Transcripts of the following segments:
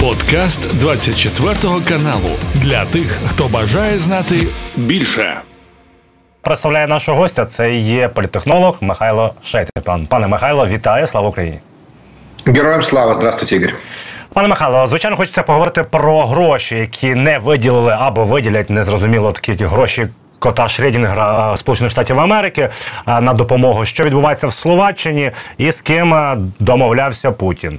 Подкаст 24 каналу для тих, хто бажає знати більше. Представляє нашого гостя. Це є політехнолог Михайло Шейтепан. Пане Михайло, вітаю! Слава Україні! Героям слава, здравствуйте, Ігор. Пане Михайло, звичайно, хочеться поговорити про гроші, які не виділили або виділять незрозуміло такі гроші кота Шредінгера Сполучених Штатів Америки на допомогу, що відбувається в Словаччині, і з ким домовлявся Путін.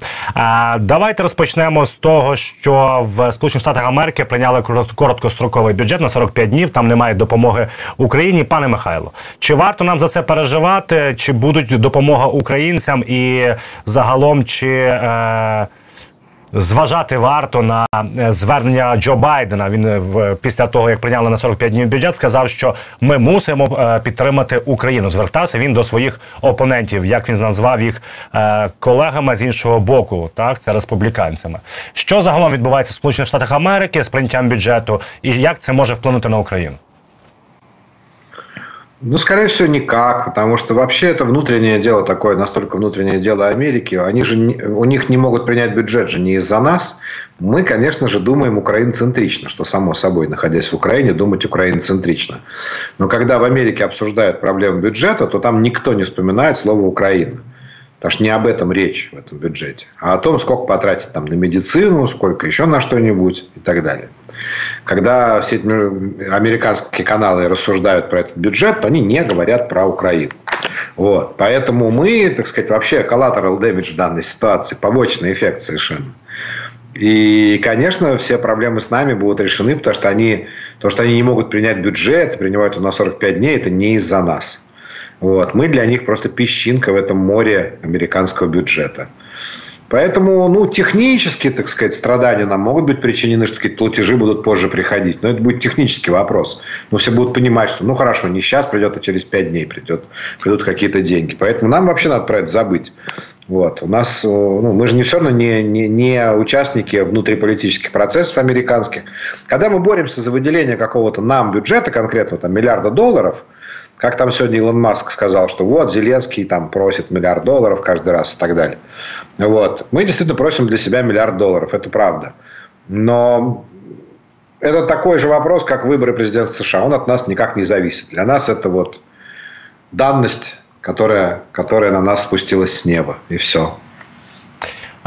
Давайте розпочнемо з того, що в Сполучених Штатах Америки прийняли короткостроковий бюджет на 45 днів. Там немає допомоги Україні. Пане Михайло, чи варто нам за це переживати? Чи будуть допомога українцям і загалом чи. Е, зважати варто на е, звернення Джо Байдена. Він е, після того, як прийняли на 45 днів бюджет, сказав, що ми мусимо е, підтримати Україну. Звертався він до своїх опонентів, як він назвав їх колегами з іншого боку, так це республіканцями. Що загалом відбувається в Сполучених Штатах Америки з прийняттям бюджету, і як це може вплинути на Україну? Ну, скорее всего, никак, потому что вообще это внутреннее дело такое, настолько внутреннее дело Америки. Они же, у них не могут принять бюджет же не из-за нас. Мы, конечно же, думаем украиноцентрично, что само собой, находясь в Украине, думать украиноцентрично. Но когда в Америке обсуждают проблему бюджета, то там никто не вспоминает слово «Украина». Потому что не об этом речь в этом бюджете, а о том, сколько потратить там на медицину, сколько еще на что-нибудь и так далее. Когда все эти американские каналы рассуждают про этот бюджет, то они не говорят про Украину. Вот. Поэтому мы, так сказать, вообще collateral damage в данной ситуации, побочный эффект совершенно. И, конечно, все проблемы с нами будут решены, потому что они, то, что они не могут принять бюджет, принимают его на 45 дней, это не из-за нас. Вот. Мы для них просто песчинка в этом море американского бюджета. Поэтому, ну, технически, так сказать, страдания нам могут быть причинены, что какие-то платежи будут позже приходить. Но это будет технический вопрос. Но все будут понимать, что, ну, хорошо, не сейчас придет, а через пять дней придет, придут какие-то деньги. Поэтому нам вообще надо про это забыть. Вот. У нас, ну, мы же не все равно не, не, не участники внутриполитических процессов американских. Когда мы боремся за выделение какого-то нам бюджета конкретно, там, миллиарда долларов – как там сегодня Илон Маск сказал, что вот Зеленский там просит миллиард долларов каждый раз и так далее. Вот. Мы действительно просим для себя миллиард долларов, это правда. Но это такой же вопрос, как выборы президента США. Он от нас никак не зависит. Для нас это вот данность, которая, которая на нас спустилась с неба. И все.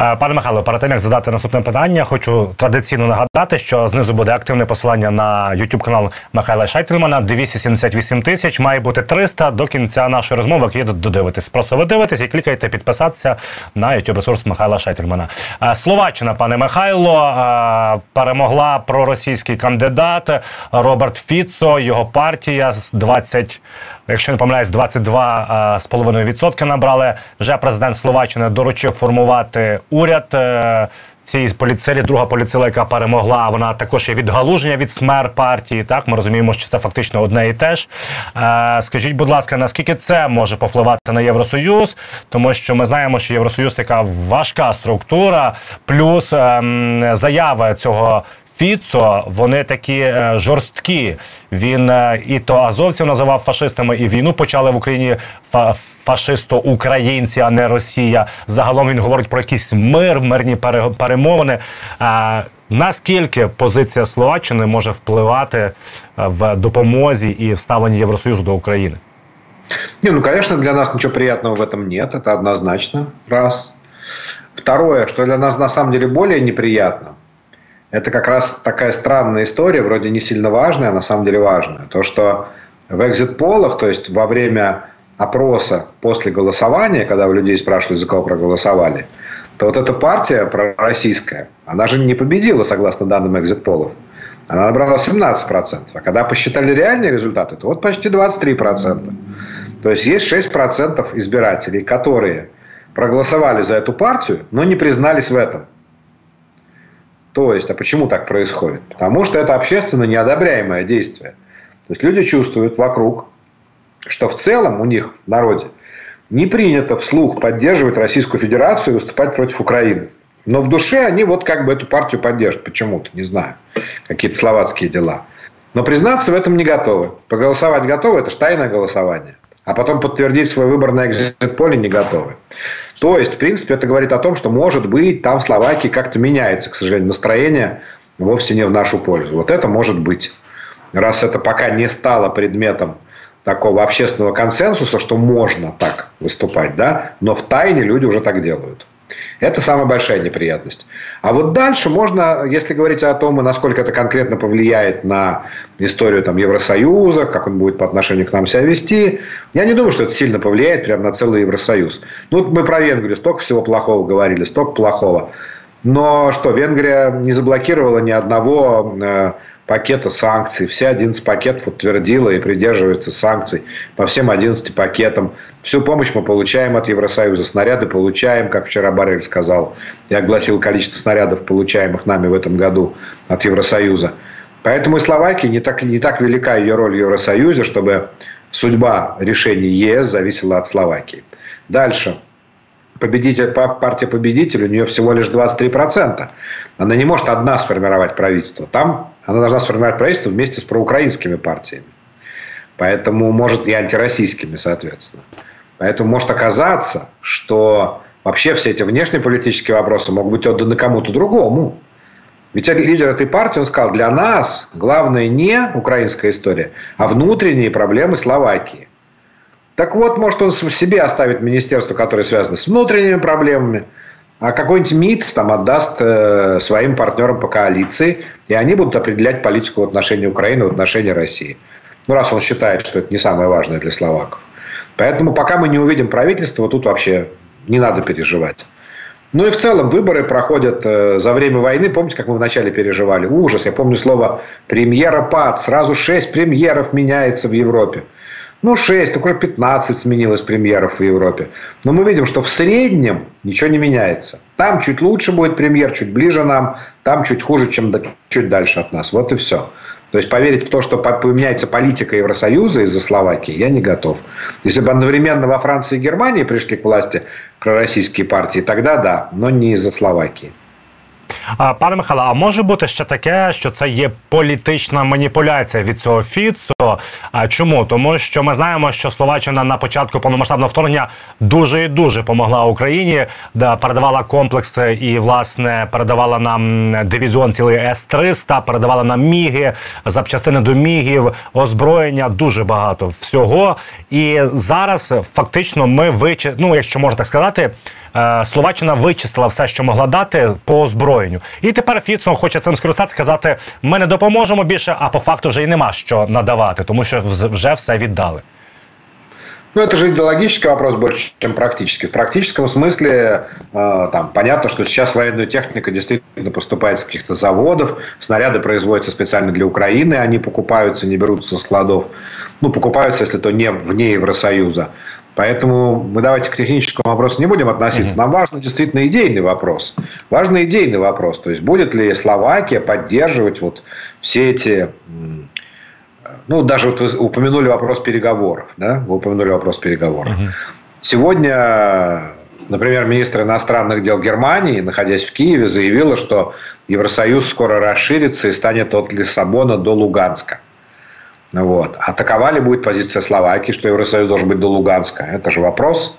Е, пане Михайло, перед тим як задати наступне питання, хочу традиційно нагадати, що знизу буде активне посилання на YouTube канал Михайла Шайтельмана. 278 тисяч має бути 300 до кінця нашої розмови. як є додивитись. Просто ви дивитесь і клікайте підписатися на YouTube ресурс Михайла Шайтельмана. Е, Словаччина, пане Михайло, е, перемогла проросійський кандидат Роберт Фіцо. Його партія з 20 якщо не помиляюсь, 22,5% набрали. Вже президент Словаччини доручив формувати уряд. Е, Цієї поліцелі, друга поліцела, яка перемогла, вона також є відгалуження від смер партії. Так, ми розуміємо, що це фактично одне і те ж. Е, Скажіть, будь ласка, наскільки це може повпливати на Євросоюз? Тому що ми знаємо, що Євросоюз така важка структура, плюс е, заяви цього Фіцо, вони такі е, жорсткі. Він е, і то азовців називав фашистами, і війну почали в Україні фашисто-українці, а не Росія. Загалом він говорить про якийсь мир, мирні перемовини. Наскільки позиція Словаччини може впливати е, в допомозі і в Євросоюзу до України? Не, ну, конечно, для нас ничего приятного в этом нет, это однозначно, раз. Второе, что для нас на самом деле более неприятно – это как раз такая странная история, вроде не сильно важная, а на самом деле важная. То, что в экзит-полах, то есть во время опроса после голосования, когда у людей спрашивали, за кого проголосовали, то вот эта партия пророссийская, она же не победила, согласно данным экзит-полов. Она набрала 17%. А когда посчитали реальные результаты, то вот почти 23%. То есть есть 6% избирателей, которые проголосовали за эту партию, но не признались в этом. То есть, а почему так происходит? Потому что это общественно неодобряемое действие. То есть люди чувствуют вокруг, что в целом у них в народе не принято вслух поддерживать Российскую Федерацию и выступать против Украины. Но в душе они вот как бы эту партию поддержат почему-то, не знаю, какие-то словацкие дела. Но признаться в этом не готовы. Проголосовать готовы, это же тайное голосование. А потом подтвердить свой выбор на экзит-поле не готовы. То есть, в принципе, это говорит о том, что, может быть, там в Словакии как-то меняется, к сожалению, настроение вовсе не в нашу пользу. Вот это может быть. Раз это пока не стало предметом такого общественного консенсуса, что можно так выступать, да, но в тайне люди уже так делают. Это самая большая неприятность. А вот дальше можно, если говорить о том, насколько это конкретно повлияет на историю там, Евросоюза, как он будет по отношению к нам себя вести, я не думаю, что это сильно повлияет прямо на целый Евросоюз. Ну, мы про Венгрию столько всего плохого говорили, столько плохого. Но что, Венгрия не заблокировала ни одного э, пакета санкций. Все 11 пакетов утвердила и придерживается санкций по всем 11 пакетам. Всю помощь мы получаем от Евросоюза. Снаряды получаем, как вчера Барель сказал. Я огласил количество снарядов, получаемых нами в этом году от Евросоюза. Поэтому и Словакия не так, не так велика ее роль в Евросоюзе, чтобы судьба решений ЕС зависела от Словакии. Дальше победитель, партия победитель, у нее всего лишь 23%. Она не может одна сформировать правительство. Там она должна сформировать правительство вместе с проукраинскими партиями. Поэтому может и антироссийскими, соответственно. Поэтому может оказаться, что вообще все эти внешнеполитические вопросы могут быть отданы кому-то другому. Ведь лидер этой партии, он сказал, для нас главное не украинская история, а внутренние проблемы Словакии. Так вот, может, он себе оставит министерство, которое связано с внутренними проблемами, а какой-нибудь МИД там отдаст э, своим партнерам по коалиции, и они будут определять политику в отношении Украины, в отношении России. Ну, раз он считает, что это не самое важное для словаков. Поэтому пока мы не увидим правительство, тут вообще не надо переживать. Ну и в целом выборы проходят э, за время войны. Помните, как мы вначале переживали? Ужас. Я помню слово «премьера пад». Сразу шесть премьеров меняется в Европе. Ну, 6, так уже 15 сменилось премьеров в Европе. Но мы видим, что в среднем ничего не меняется. Там чуть лучше будет премьер, чуть ближе нам, там чуть хуже, чем чуть дальше от нас. Вот и все. То есть поверить в то, что поменяется политика Евросоюза из-за Словакии, я не готов. Если бы одновременно во Франции и Германии пришли к власти пророссийские партии, тогда да, но не из-за Словакии. Пане Михайло, а може бути ще таке, що це є політична маніпуляція від цього Фіцо? А чому? Тому що ми знаємо, що Словаччина на початку повномасштабного вторгнення дуже і дуже допомогла Україні, де передавала комплекси і власне передавала нам дивізіон цілий С-300, передавала нам міги, запчастини до мігів, озброєння, дуже багато всього. І зараз фактично ми вичи... ну, якщо можна так сказати. Е, Словаччина вичистила все, що могла дати по озброєнню. І тепер Фіцо хоче цим скористатися, сказати: ми не допоможемо більше, а по факту вже й нема що надавати, тому що вже все віддали. Ну, это же идеологический вопрос больше, чем практический. В практическом смысле, э, там, понятно, что сейчас военная техника действительно поступает с каких-то заводов, снаряды производятся специально для Украины, они покупаются, не берутся со складов. Ну, покупаются, если то не вне Евросоюза. Поэтому мы давайте к техническому вопросу не будем относиться. Нам важен действительно идейный вопрос. Важный идейный вопрос. То есть, будет ли Словакия поддерживать вот все эти... Ну, даже вот вы упомянули вопрос переговоров. Да? Вы упомянули вопрос переговоров. Угу. Сегодня, например, министр иностранных дел Германии, находясь в Киеве, заявила, что Евросоюз скоро расширится и станет от Лиссабона до Луганска. Вот. А ли будет позиция Словакии, что Евросоюз должен быть до Луганска? Это же вопрос.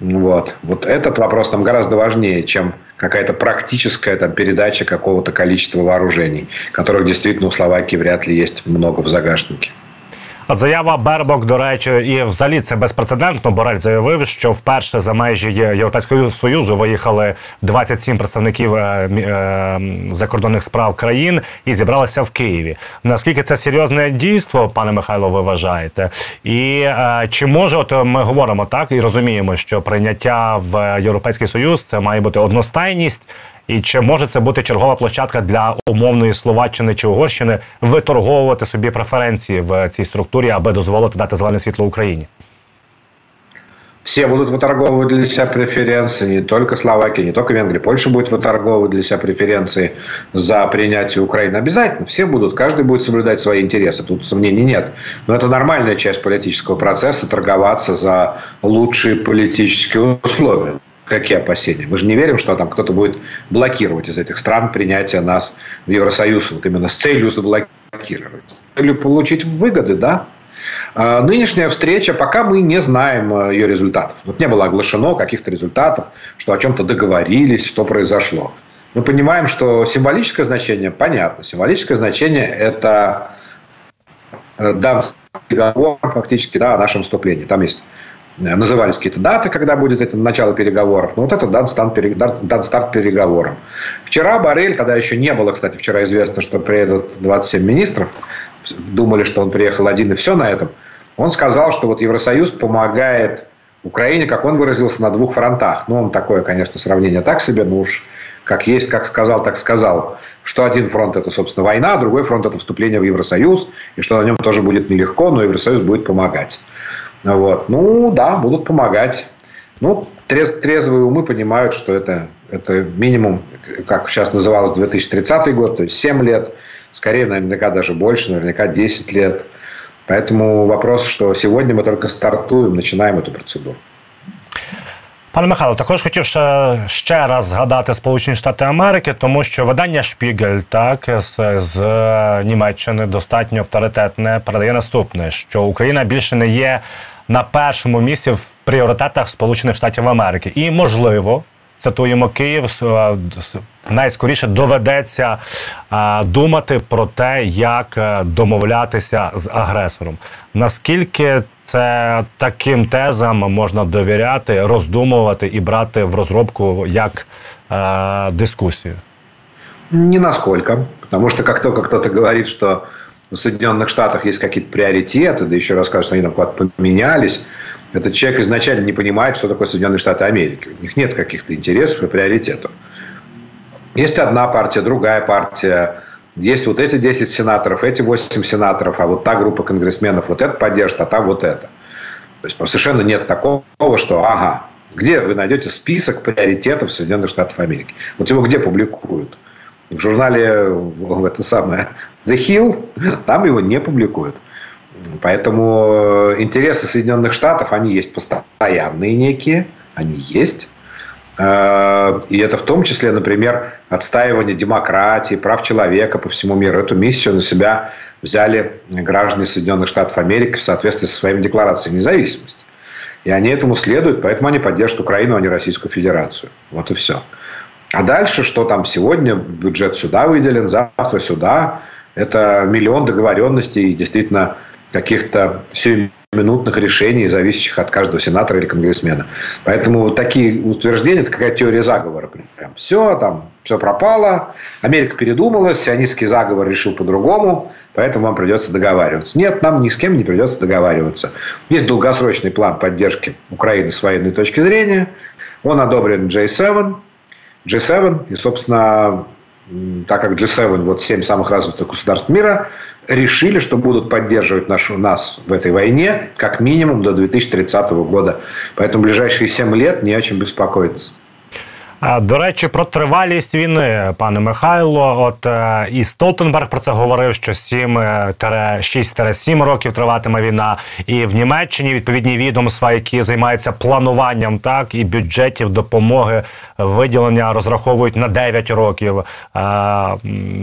Вот. вот этот вопрос нам гораздо важнее, чем какая-то практическая там, передача какого-то количества вооружений, которых действительно у Словакии вряд ли есть много в загашнике. От заява Бербок, до речі, і взагалі це безпрецедентно. Борель заявив, що вперше за межі Європейського союзу виїхали 27 представників е, е, закордонних справ країн і зібралися в Києві. Наскільки це серйозне дійство, пане Михайло, ви вважаєте? І е, чи може от ми говоримо так і розуміємо, що прийняття в Європейський Союз це має бути одностайність. І чи може це бути чергова площадка для умовної Словаччини чи Угорщини виторговувати собі преференції в цій структурі, аби дозволити дати зелене світло Україні? Все будут выторговывать для себя преференции, не только Словакия, не только Венгрия. Польша будет выторговывать для себя преференции за принятие Украины. Обязательно все будут, каждый будет соблюдать свои интересы, тут сомнений нет. Но это нормальная часть политического процесса, торговаться за лучшие политические условия. Какие опасения? Мы же не верим, что там кто-то будет блокировать из этих стран принятие нас в Евросоюз вот именно с целью заблокировать. Или получить выгоды, да? А нынешняя встреча, пока мы не знаем э, ее результатов. Вот не было оглашено каких-то результатов, что о чем-то договорились, что произошло. Мы понимаем, что символическое значение понятно. Символическое значение – это э, дан переговорам фактически да, о нашем вступлении. Там есть назывались какие-то даты, когда будет это начало переговоров. Но вот это дан старт переговорам. Вчера Барель, когда еще не было, кстати, вчера известно, что приедут 27 министров, думали, что он приехал один и все на этом, он сказал, что вот Евросоюз помогает Украине, как он выразился, на двух фронтах. Ну, он такое, конечно, сравнение так себе, но уж как есть, как сказал, так сказал, что один фронт – это, собственно, война, а другой фронт – это вступление в Евросоюз, и что на нем тоже будет нелегко, но Евросоюз будет помогать. Вот. Ну, да, будут помогать. Ну, трез, трезвые умы понимают, что это, это минимум, как сейчас называлось, 2030 год, то есть 7 лет, скорее, наверняка даже больше, наверняка 10 лет. Поэтому вопрос, что сегодня мы только стартуем, начинаем эту процедуру. Пане Михайло, також хотів ще ще раз згадати Сполучені Штати Америки, тому що видання Шпігель, так з, з Німеччини достатньо авторитетне, передає наступне: що Україна більше не є На першому місці в пріоритетах Сполучених Штатів Америки, і можливо цитуємо Київ, найскоріше доведеться думати про те, як е, домовлятися з агресором. Наскільки це таким тезам можна довіряти, роздумувати і брати в розробку як э, дискуссию? Не насколько. Потому что как только кто-то говорит, что в Соединенных Штатах есть какие-то приоритеты, да еще расскажут, что они там куда-то поменялись, этот человек изначально не понимает, что такое Соединенные Штаты Америки. У них нет каких-то интересов и приоритетов. Есть одна партия, другая партия. Есть вот эти 10 сенаторов, эти 8 сенаторов, а вот та группа конгрессменов вот это поддержит, а та вот это. То есть совершенно нет такого, что ага, где вы найдете список приоритетов Соединенных Штатов Америки? Вот его где публикуют? В журнале в это самое The Hill там его не публикуют. Поэтому э, интересы Соединенных Штатов, они есть постоянные некие, они есть. Э, и это в том числе, например, отстаивание демократии, прав человека по всему миру. Эту миссию на себя взяли граждане Соединенных Штатов Америки в соответствии со своими декларациями независимости. И они этому следуют, поэтому они поддержат Украину, а не Российскую Федерацию. Вот и все. А дальше, что там сегодня, бюджет сюда выделен, завтра сюда, это миллион договоренностей, действительно каких-то сиюминутных решений, зависящих от каждого сенатора или конгрессмена. Поэтому вот такие утверждения, это какая теория заговора. Прям все, там, все пропало, Америка передумала, сионистский заговор решил по-другому, поэтому вам придется договариваться. Нет, нам ни с кем не придется договариваться. Есть долгосрочный план поддержки Украины с военной точки зрения. Он одобрен J7, G7, и, собственно, так как G7, вот 7 самых развитых государств мира, решили, что будут поддерживать нашу, нас в этой войне как минимум до 2030 года. Поэтому ближайшие 7 лет не о чем беспокоиться. До речі, про тривалість війни, пане Михайло. От е, і Столтенберг про це говорив, що 7-6-7 років триватиме війна. І в Німеччині відповідні відомства, які займаються плануванням, так і бюджетів допомоги виділення розраховують на 9 років е,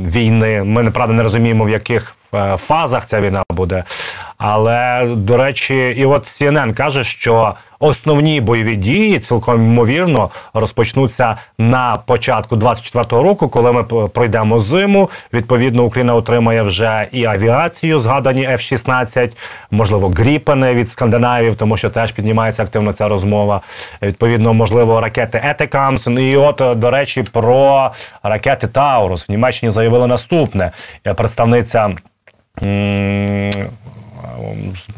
війни. Ми неправда не розуміємо, в яких е, фазах ця війна буде. Але до речі, і от CNN каже, що основні бойові дії цілком ймовірно розпочнуться на початку 24-го року, коли ми пройдемо зиму. Відповідно, Україна отримає вже і авіацію, згадані F-16, можливо, гріпени від скандинавів, тому що теж піднімається активно ця розмова. Відповідно, можливо, ракети Етекамс. І от до речі, про ракети Таурус в Німеччині заявили наступне представниця.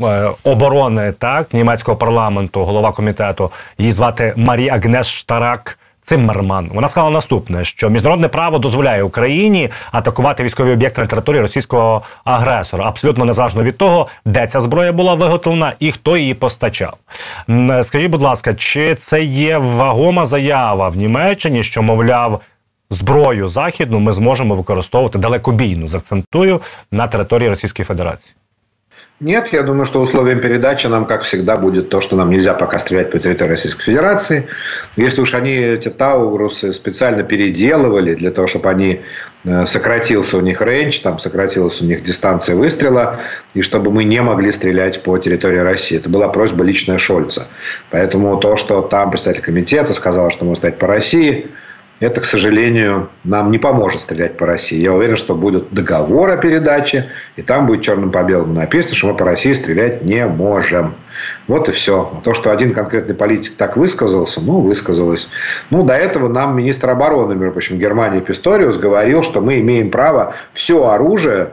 Е, оборони так німецького парламенту, голова комітету, її звати Марі Агнес Штарак. Циммерман. Вона сказала наступне: що міжнародне право дозволяє Україні атакувати військові об'єкти на території російського агресора, абсолютно незалежно від того, де ця зброя була виготовлена і хто її постачав. Скажіть, будь ласка, чи це є вагома заява в Німеччині, що мовляв зброю західну ми зможемо використовувати далекобійну, закцентую на території Російської Федерації? Нет, я думаю, что условием передачи нам, как всегда, будет то, что нам нельзя пока стрелять по территории Российской Федерации. Если уж они эти Таурусы специально переделывали для того, чтобы они э, сократился у них рейндж, там сократилась у них дистанция выстрела, и чтобы мы не могли стрелять по территории России. Это была просьба личная Шольца. Поэтому то, что там представитель комитета сказал, что мы стоять по России – это, к сожалению, нам не поможет стрелять по России. Я уверен, что будет договор о передаче, и там будет черным по белому написано, что мы по России стрелять не можем. Вот и все. А то, что один конкретный политик так высказался, ну, высказалось. Ну, до этого нам министр обороны, между прочим, Германии Писториус говорил, что мы имеем право все оружие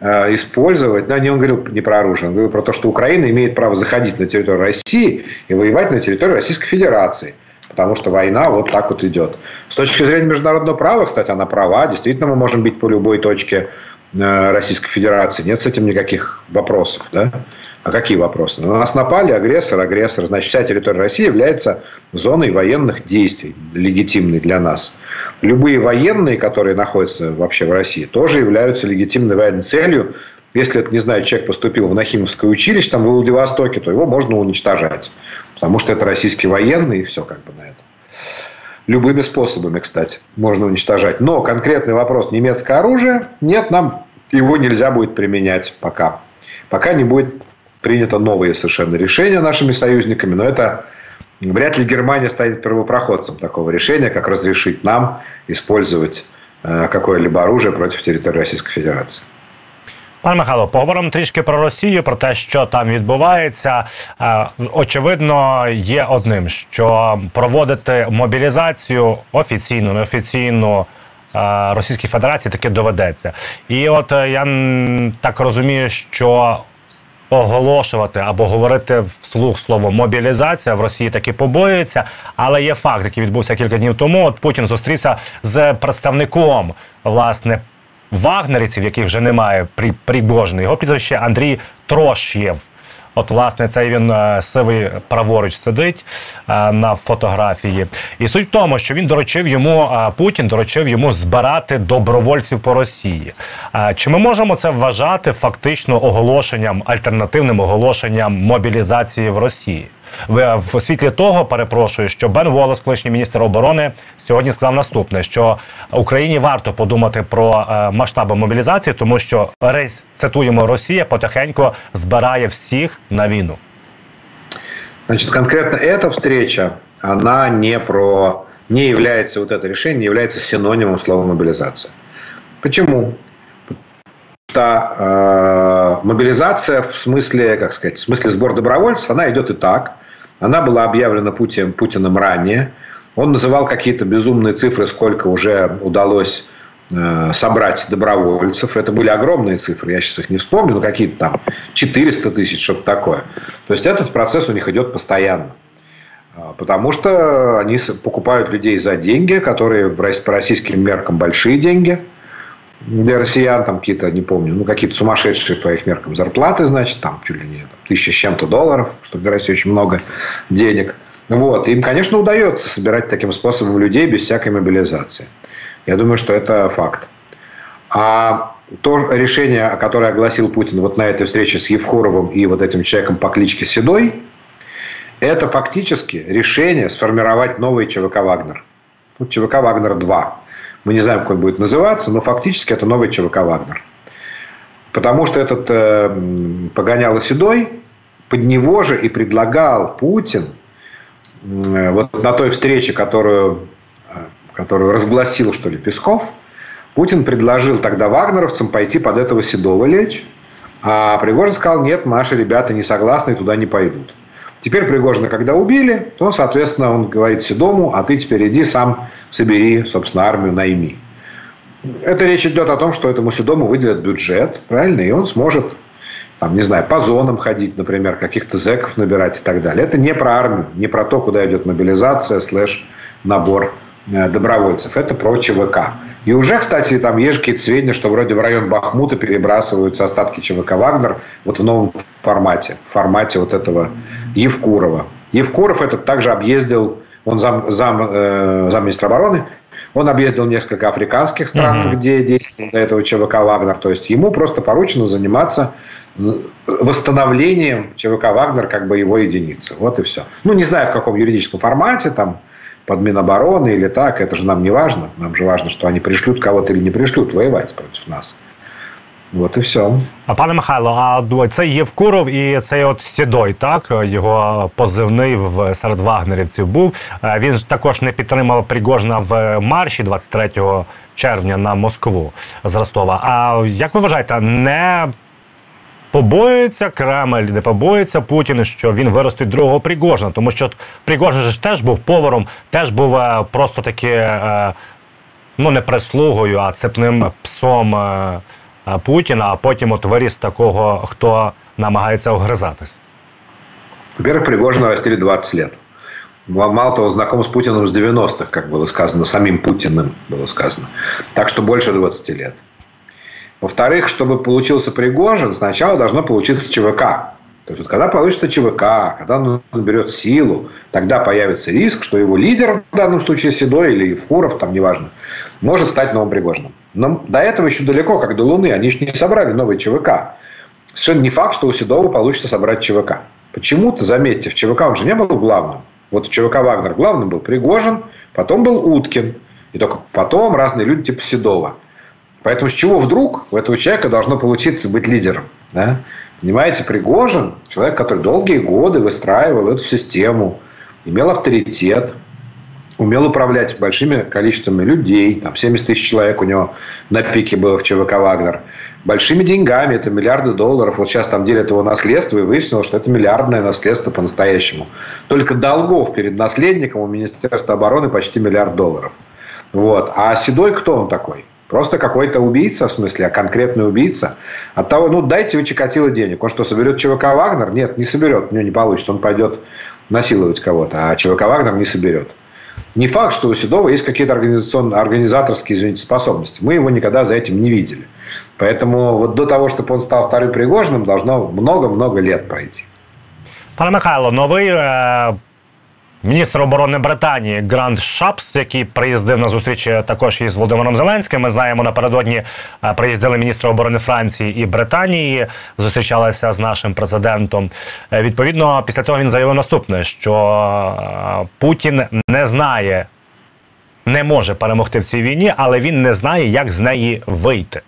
э, использовать, но не он говорил не про оружие, он говорил про то, что Украина имеет право заходить на территорию России и воевать на территории Российской Федерации потому что война вот так вот идет. С точки зрения международного права, кстати, она права. Действительно, мы можем бить по любой точке э, Российской Федерации. Нет с этим никаких вопросов. Да? А какие вопросы? На нас напали, агрессор, агрессор. Значит, вся территория России является зоной военных действий, легитимной для нас. Любые военные, которые находятся вообще в России, тоже являются легитимной военной целью. Если, это, не знаю, человек поступил в Нахимовское училище, там в Владивостоке, то его можно уничтожать. Потому что это российский военный, и все как бы на этом. Любыми способами, кстати, можно уничтожать. Но конкретный вопрос немецкое оружие, нет, нам его нельзя будет применять пока. Пока не будет принято новые совершенно решения нашими союзниками, но это вряд ли Германия станет первопроходцем такого решения, как разрешить нам использовать э, какое-либо оружие против территории Российской Федерации. Пане Михайло, поговоримо трішки про Росію, про те, що там відбувається. Е, очевидно, є одним, що проводити мобілізацію офіційну, неофіційну е, Російській Федерації таки доведеться. І от е, я так розумію, що оголошувати або говорити вслух слово мобілізація в Росії таки побоюється, але є факт, який відбувся кілька днів тому. От Путін зустрівся з представником власне вагнерівців, яких вже немає, при Пригожний, його прізвище Андрій Трошєв. От, власне, цей він е, сивий праворуч сидить е, на фотографії. І суть в тому, що він доручив йому е, Путін доручив йому збирати добровольців по Росії. Чи ми можемо це вважати фактично оголошенням, альтернативним оголошенням мобілізації в Росії? в світлі того перепрошую, що Бен Волос, колишній міністр оборони, сьогодні сказав наступне: що Україні варто подумати про е, масштаби мобілізації, тому що рейс цитуємо Росія потихеньку збирає всіх на війну. Значит, конкретно эта встреча, она не про, не является, вот это решение не является синонимом слова мобилизация. Почему? Что э, мобилизация в смысле, как сказать, в смысле сбор добровольцев, она идет и так. Она была объявлена Путин, Путиным ранее. Он называл какие-то безумные цифры, сколько уже удалось э, собрать добровольцев. Это были огромные цифры, я сейчас их не вспомню, но какие-то там 400 тысяч, что-то такое. То есть этот процесс у них идет постоянно. А, потому что они покупают людей за деньги, которые по российским меркам большие деньги – для россиян там какие-то, не помню, ну, какие-то сумасшедшие по их меркам зарплаты, значит, там чуть ли не тысяча с чем-то долларов, что для России очень много денег. Вот. Им, конечно, удается собирать таким способом людей без всякой мобилизации. Я думаю, что это факт. А то решение, которое огласил Путин вот на этой встрече с Евхоровым и вот этим человеком по кличке Седой, это фактически решение сформировать новый ЧВК «Вагнер». Вот ЧВК «Вагнер-2». Мы не знаем, как он будет называться, но фактически это новый ЧВК «Вагнер». Потому что этот э, погонял Седой, под него же и предлагал Путин вот на той встрече, которую, э, которую разгласил, что ли, Песков, Путин предложил тогда вагнеровцам пойти под этого Седова лечь, а Пригожин сказал, нет, наши ребята не согласны и туда не пойдут. Теперь Пригожина, когда убили, то, соответственно, он говорит Седому, а ты теперь иди сам собери, собственно, армию, найми. Это речь идет о том, что этому Седому выделят бюджет, правильно, и он сможет, там, не знаю, по зонам ходить, например, каких-то зэков набирать и так далее. Это не про армию, не про то, куда идет мобилизация, слэш набор э, добровольцев. Это про ЧВК. И уже, кстати, там есть какие-то сведения, что вроде в район Бахмута перебрасываются остатки ЧВК «Вагнер» вот в новом формате. В формате вот этого Евкурова. Евкуров этот также объездил, он зам, зам, э, замминистра обороны, Он объездил несколько африканских стран, mm-hmm. где действовал до этого ЧВК «Вагнер». То есть ему просто поручено заниматься восстановлением ЧВК «Вагнер» как бы его единицы. Вот и все. Ну, не знаю, в каком юридическом формате, там, под Минобороны или так, это же нам не важно. Нам же важно, что они пришлют кого-то или не пришлют воевать против нас. От і все. А пане Михайло, а це Євкуров і цей от Сідой, так його позивний в серед вагнерівців був. Він ж також не підтримав Пригожина в марші 23 червня на Москву з Ростова. А як ви вважаєте, не побоюється Кремль, не побоюється Путін, що він виростить другого Пригожина? Тому що Пригожин ж теж був поваром, теж був е, просто таки е, ну не прислугою, а цепним псом. Е, Путіна, а потім от виріс такого, хто намагається огризатись? Во-первых, Пригожина растили 20 лет. Мало того, знаком с Путиным с 90-х, как было сказано, самим Путиным было сказано. Так что больше 20 лет. Во-вторых, чтобы получился Пригожин, сначала должно получиться ЧВК. То есть, вот, когда получится ЧВК, когда он наберет силу, тогда появится риск, что его лидер, в данном случае Седой или Фуров, там неважно, может стать новым Пригожиным. Но до этого еще далеко, как до Луны. Они еще не собрали новый ЧВК. Совершенно не факт, что у Седова получится собрать ЧВК. Почему-то, заметьте, в ЧВК он же не был главным. Вот в ЧВК Вагнер главным был Пригожин, потом был Уткин. И только потом разные люди типа Седова. Поэтому с чего вдруг у этого человека должно получиться быть лидером? Да? Понимаете, Пригожин, человек, который долгие годы выстраивал эту систему, имел авторитет, умел управлять большими количествами людей. Там 70 тысяч человек у него на пике было в ЧВК «Вагнер». Большими деньгами, это миллиарды долларов. Вот сейчас там делят его наследство, и выяснилось, что это миллиардное наследство по-настоящему. Только долгов перед наследником у Министерства обороны почти миллиард долларов. Вот. А Седой кто он такой? Просто какой-то убийца, в смысле, а конкретный убийца. От того, ну, дайте вы Чикатило денег. Он что, соберет ЧВК «Вагнер»? Нет, не соберет. У него не получится. Он пойдет насиловать кого-то. А ЧВК «Вагнер» не соберет. Не факт, что у Седова есть какие-то организаторские, извините, способности. Мы его никогда за этим не видели. Поэтому вот до того, чтобы он стал вторым Пригожиным, должно много-много лет пройти. Пане Михайло, новий е, Міністр оборони Британії Грант Шапс, який приїздив на зустріч також із Володимиром Зеленським. Ми знаємо напередодні е, приїздили міністри оборони Франції і Британії, зустрічалися з нашим президентом. Е, відповідно, після цього він заявив наступне: що е, Путін не знає, не може перемогти в цій війні, але він не знає, як з неї вийти.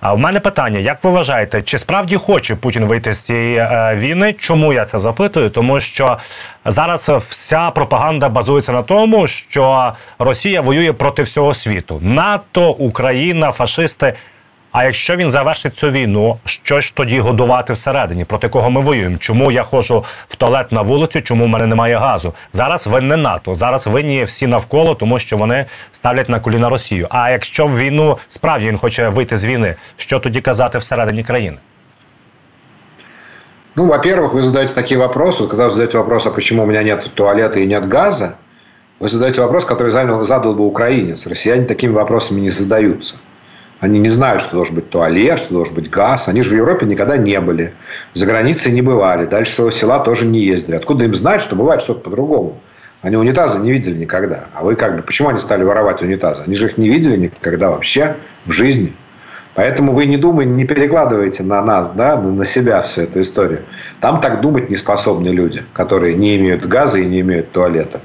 А в мене питання: як ви вважаєте, чи справді хоче Путін вийти з цієї е, війни? Чому я це запитую? Тому що зараз вся пропаганда базується на тому, що Росія воює проти всього світу: НАТО, Україна, фашисти. А якщо він завершить цю війну, що ж тоді годувати всередині? Проти кого ми воюємо? Чому я ходжу в туалет на вулицю? Чому в мене немає газу? Зараз винне НАТО. Зараз винні всі навколо, тому що вони ставлять на коліна Росію. А якщо в війну справді він хоче вийти з війни, що тоді казати всередині країни? Ну, во-первых, вы задаете такие вопросы. Когда вы задаете вопрос, а почему у меня нет туалета и нет газа, вы задаете вопрос, который занял, задал бы украинец. Россияне такими вопросами не задаются. Они не знают, что должен быть туалет, что должен быть газ. Они же в Европе никогда не были. За границей не бывали. Дальше своего села тоже не ездили. Откуда им знать, что бывает что-то по-другому? Они унитазы не видели никогда. А вы как бы... Почему они стали воровать унитазы? Они же их не видели никогда вообще в жизни. Поэтому вы не думаете, не перекладываете на нас, да, на себя всю эту историю. Там так думать не способны люди, которые не имеют газа и не имеют туалета.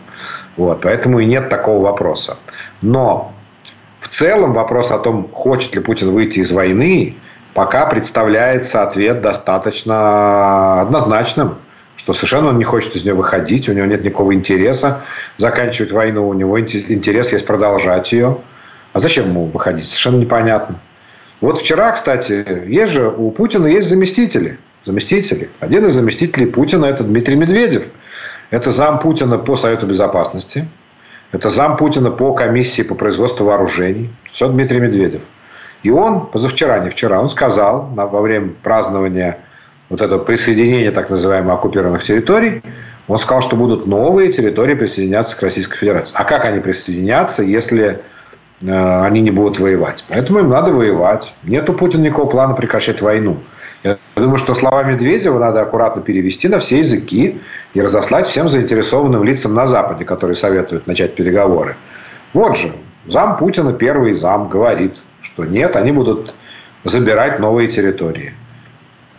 Вот, поэтому и нет такого вопроса. Но в целом вопрос о том, хочет ли Путин выйти из войны, пока представляется ответ достаточно однозначным, что совершенно он не хочет из нее выходить, у него нет никакого интереса заканчивать войну, у него интерес есть продолжать ее. А зачем ему выходить? Совершенно непонятно. Вот вчера, кстати, есть же у Путина есть заместители. Заместители. Один из заместителей Путина – это Дмитрий Медведев. Это зам Путина по Совету Безопасности. Это зам Путина по комиссии по производству вооружений. Все Дмитрий Медведев. И он, позавчера, не вчера, он сказал во время празднования вот этого присоединения так называемых оккупированных территорий, он сказал, что будут новые территории присоединяться к Российской Федерации. А как они присоединятся, если э, они не будут воевать? Поэтому им надо воевать. Нет у Путина никакого плана прекращать войну. Я думаю, что слова Медведева надо аккуратно перевести на все языки и разослать всем заинтересованным лицам на Западе, которые советуют начать переговоры. Вот же, Зам Путина, первый зам, говорит, что нет, они будут забирать новые территории.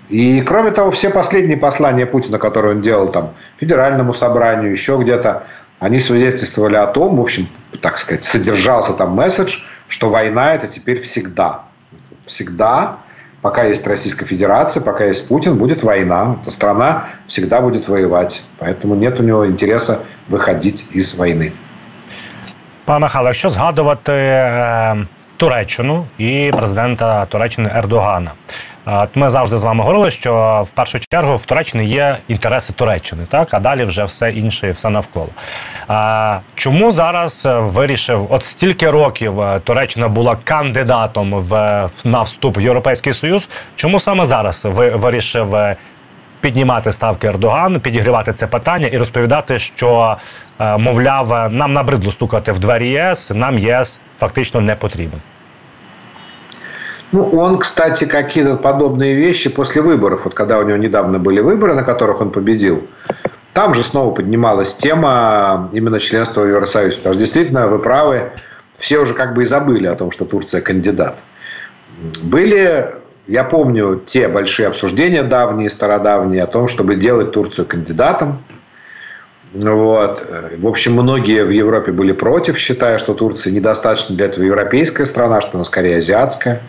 И, кроме того, все последние послания Путина, которые он делал там федеральному собранию, еще где-то, они свидетельствовали о том, в общем, так сказать, содержался там месседж, что война это теперь всегда. Всегда, пока есть Российская Федерация, пока есть Путин, будет война. Эта страна всегда будет воевать. Поэтому нет у него интереса выходить из войны. Пане Михайло, якщо згадувати Туреччину і президента Туреччини Ердогана, ми завжди з вами говорили, що в першу чергу в Туреччині є інтереси Туреччини, так а далі вже все інше, все навколо. Чому зараз вирішив, от стільки років Туреччина була кандидатом в на вступ в Європейський Союз? Чому саме зараз ви вирішив піднімати ставки Ердоган, підігрівати це питання і розповідати, що мовляв, нам набридло стукати в двері ЄС, нам ЄС фактично не потрібен? Ну, он, кстати, какие-то подобные вещи после выборов, вот когда у него недавно были выборы, на которых он победил, там же снова поднималась тема именно членства в Евросоюзе. Потому что действительно, вы правы, все уже как бы и забыли о том, что Турция кандидат. Были, я помню, те большие обсуждения давние, стародавние, о том, чтобы делать Турцию кандидатом. Вот. В общем, многие в Европе были против, считая, что Турция недостаточно для этого европейская страна, что она скорее азиатская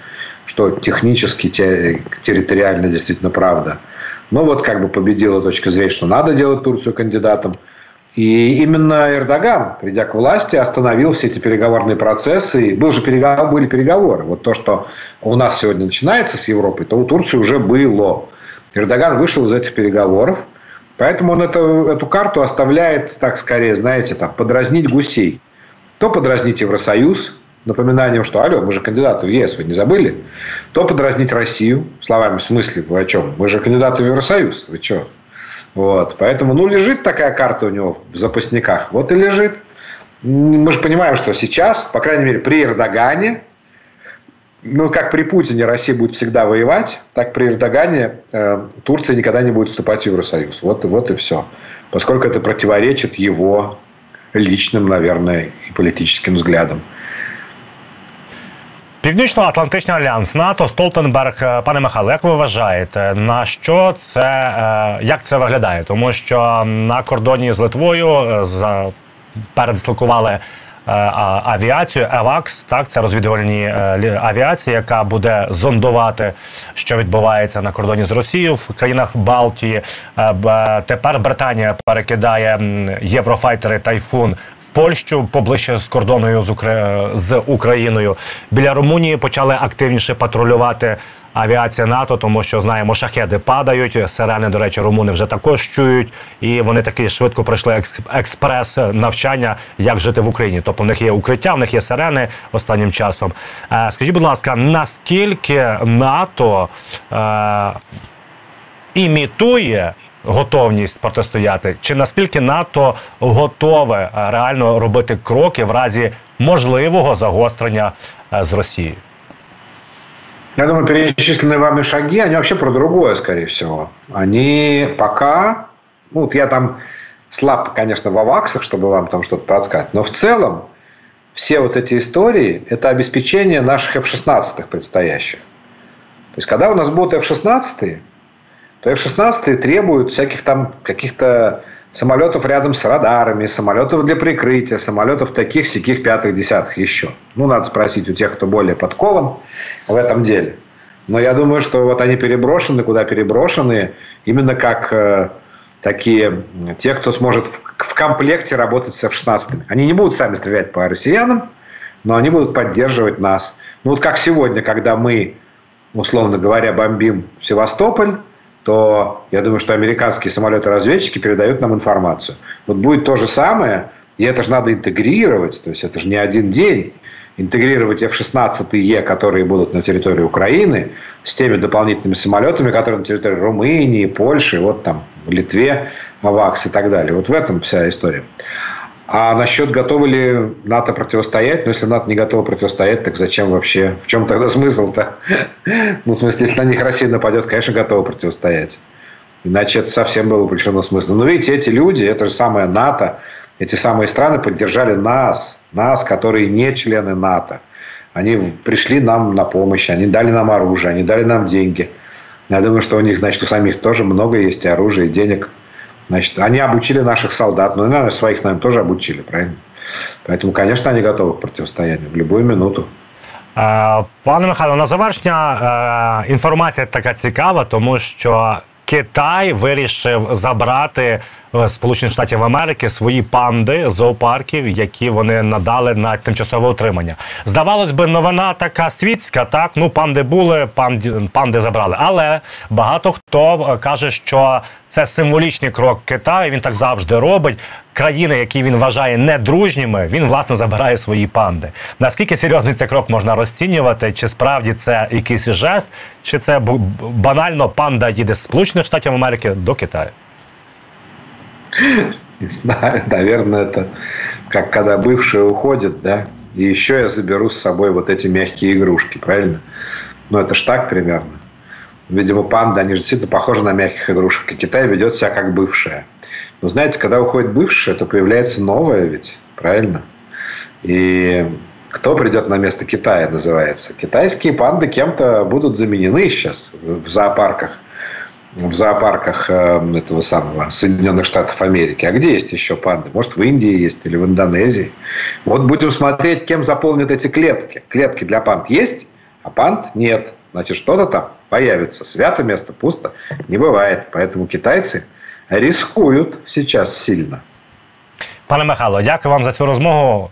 что технически, территориально действительно правда. Но вот как бы победила точка зрения, что надо делать Турцию кандидатом. И именно Эрдоган, придя к власти, остановил все эти переговорные процессы. И был же переговор, были переговоры. Вот то, что у нас сегодня начинается с Европой, то у Турции уже было. Эрдоган вышел из этих переговоров. Поэтому он эту, эту карту оставляет, так скорее, знаете, там, подразнить гусей. То подразнить Евросоюз, напоминанием, что алло, мы же кандидаты в ЕС, вы не забыли? То подразнить Россию словами в смысле, вы о чем? Мы же кандидаты в Евросоюз, вы что? Вот. Поэтому, ну, лежит такая карта у него в запасниках. Вот и лежит. Мы же понимаем, что сейчас, по крайней мере, при Эрдогане, ну, как при Путине Россия будет всегда воевать, так при Эрдогане э, Турция никогда не будет вступать в Евросоюз. Вот, вот и все. Поскольку это противоречит его личным, наверное, и политическим взглядам. Північно-Атлантичний альянс НАТО Столтенберг, е, пане Михайло, як ви вважаєте, на що це е, як це виглядає? Тому що на кордоні з Литвою е, передислокували авіацію ЕВАКС, так це розвідувальні авіації, яка буде зондувати, що відбувається на кордоні з Росією в країнах Балтії. Тепер Британія перекидає єврофайтери Тайфун Польщу поближче з кордоною з, Укра... з Україною. Біля Румунії почали активніше патрулювати авіація НАТО, тому що знаємо, шахеди падають. Сирени, до речі, румуни вже також чують, і вони таки швидко пройшли експрес навчання, як жити в Україні. Тобто в них є укриття, в них є сирени останнім часом. Е, скажіть, будь ласка, наскільки НАТО е, імітує? готовність протистояти, чи наскільки НАТО готове е, реально робити кроки в разі можливого загострення е, з Росією? Я думаю, перечисленные вами шаги, они вообще про другое, скорее всего. Они пока, ну, вот я там слаб, конечно, в аваксах, чтобы вам там что-то подсказать, но в целом все вот эти истории – это обеспечение наших F-16 предстоящих. То есть, когда у нас будут F-16, то F-16 требуют всяких там каких-то самолетов рядом с радарами, самолетов для прикрытия, самолетов таких, сяких, пятых, десятых еще. Ну, надо спросить у тех, кто более подкован в этом деле. Но я думаю, что вот они переброшены, куда переброшены, именно как э, такие, те, кто сможет в, в комплекте работать с F-16. Они не будут сами стрелять по россиянам, но они будут поддерживать нас. Ну, вот как сегодня, когда мы, условно говоря, бомбим Севастополь, то я думаю, что американские самолеты-разведчики передают нам информацию. Вот будет то же самое, и это же надо интегрировать, то есть это же не один день, интегрировать F-16E, которые будут на территории Украины, с теми дополнительными самолетами, которые на территории Румынии, Польши, вот там Литве, АВАКС и так далее. Вот в этом вся история. А насчет готовы ли НАТО противостоять, ну, если НАТО не готово противостоять, так зачем вообще? В чем тогда смысл-то? Ну, в смысле, если на них Россия нападет, конечно, готова противостоять. Иначе это совсем было лишено смысла. Но видите, эти люди, это же самое НАТО, Эти самые страны поддержали нас, нас, которые не члены НАТО. Они пришли нам на помощь, они дали нам оружие, они дали нам деньги. Я думаю, что у них, значит, у самих тоже много есть и оружия, и денег. Значит, они обучили наших солдат, ну, наверное, своих, наверное, тоже обучили, правильно? Поэтому, конечно, они готовы к противостоянию в любую минуту. Пане Михайло, на завершення інформація така цікава, тому що Китай вирішив забрати Сполучених Штатів Америки свої панди зоопарків, які вони надали на тимчасове утримання. Здавалось би, новина така світська, так ну панди були, панди, панди забрали. Але багато хто каже, що це символічний крок Китаю. Він так завжди робить. Країни, які він вважає недружніми, він власне забирає свої панди. Наскільки серйозний цей крок можна розцінювати? Чи справді це якийсь жест, чи це банально панда їде з Сполучених Штатів Америки до Китаю? Не знаю, наверное, это как когда бывшие уходят, да, и еще я заберу с собой вот эти мягкие игрушки, правильно? Ну, это ж так примерно. Видимо, панды, они же действительно похожи на мягких игрушек. И Китай ведет себя как бывшая. Но знаете, когда уходит бывшая, то появляется новое ведь, правильно? И кто придет на место Китая, называется. Китайские панды кем-то будут заменены сейчас в зоопарках в зоопарках э, этого самого Соединенных Штатов Америки. А где есть еще панды? Может, в Индии есть или в Индонезии. Вот будем смотреть, кем заполнят эти клетки. Клетки для панд есть, а панд нет. Значит, что-то там появится. Свято место пусто не бывает. Поэтому китайцы рискуют сейчас сильно. Пане Михайло, дякую вам за цю розмову.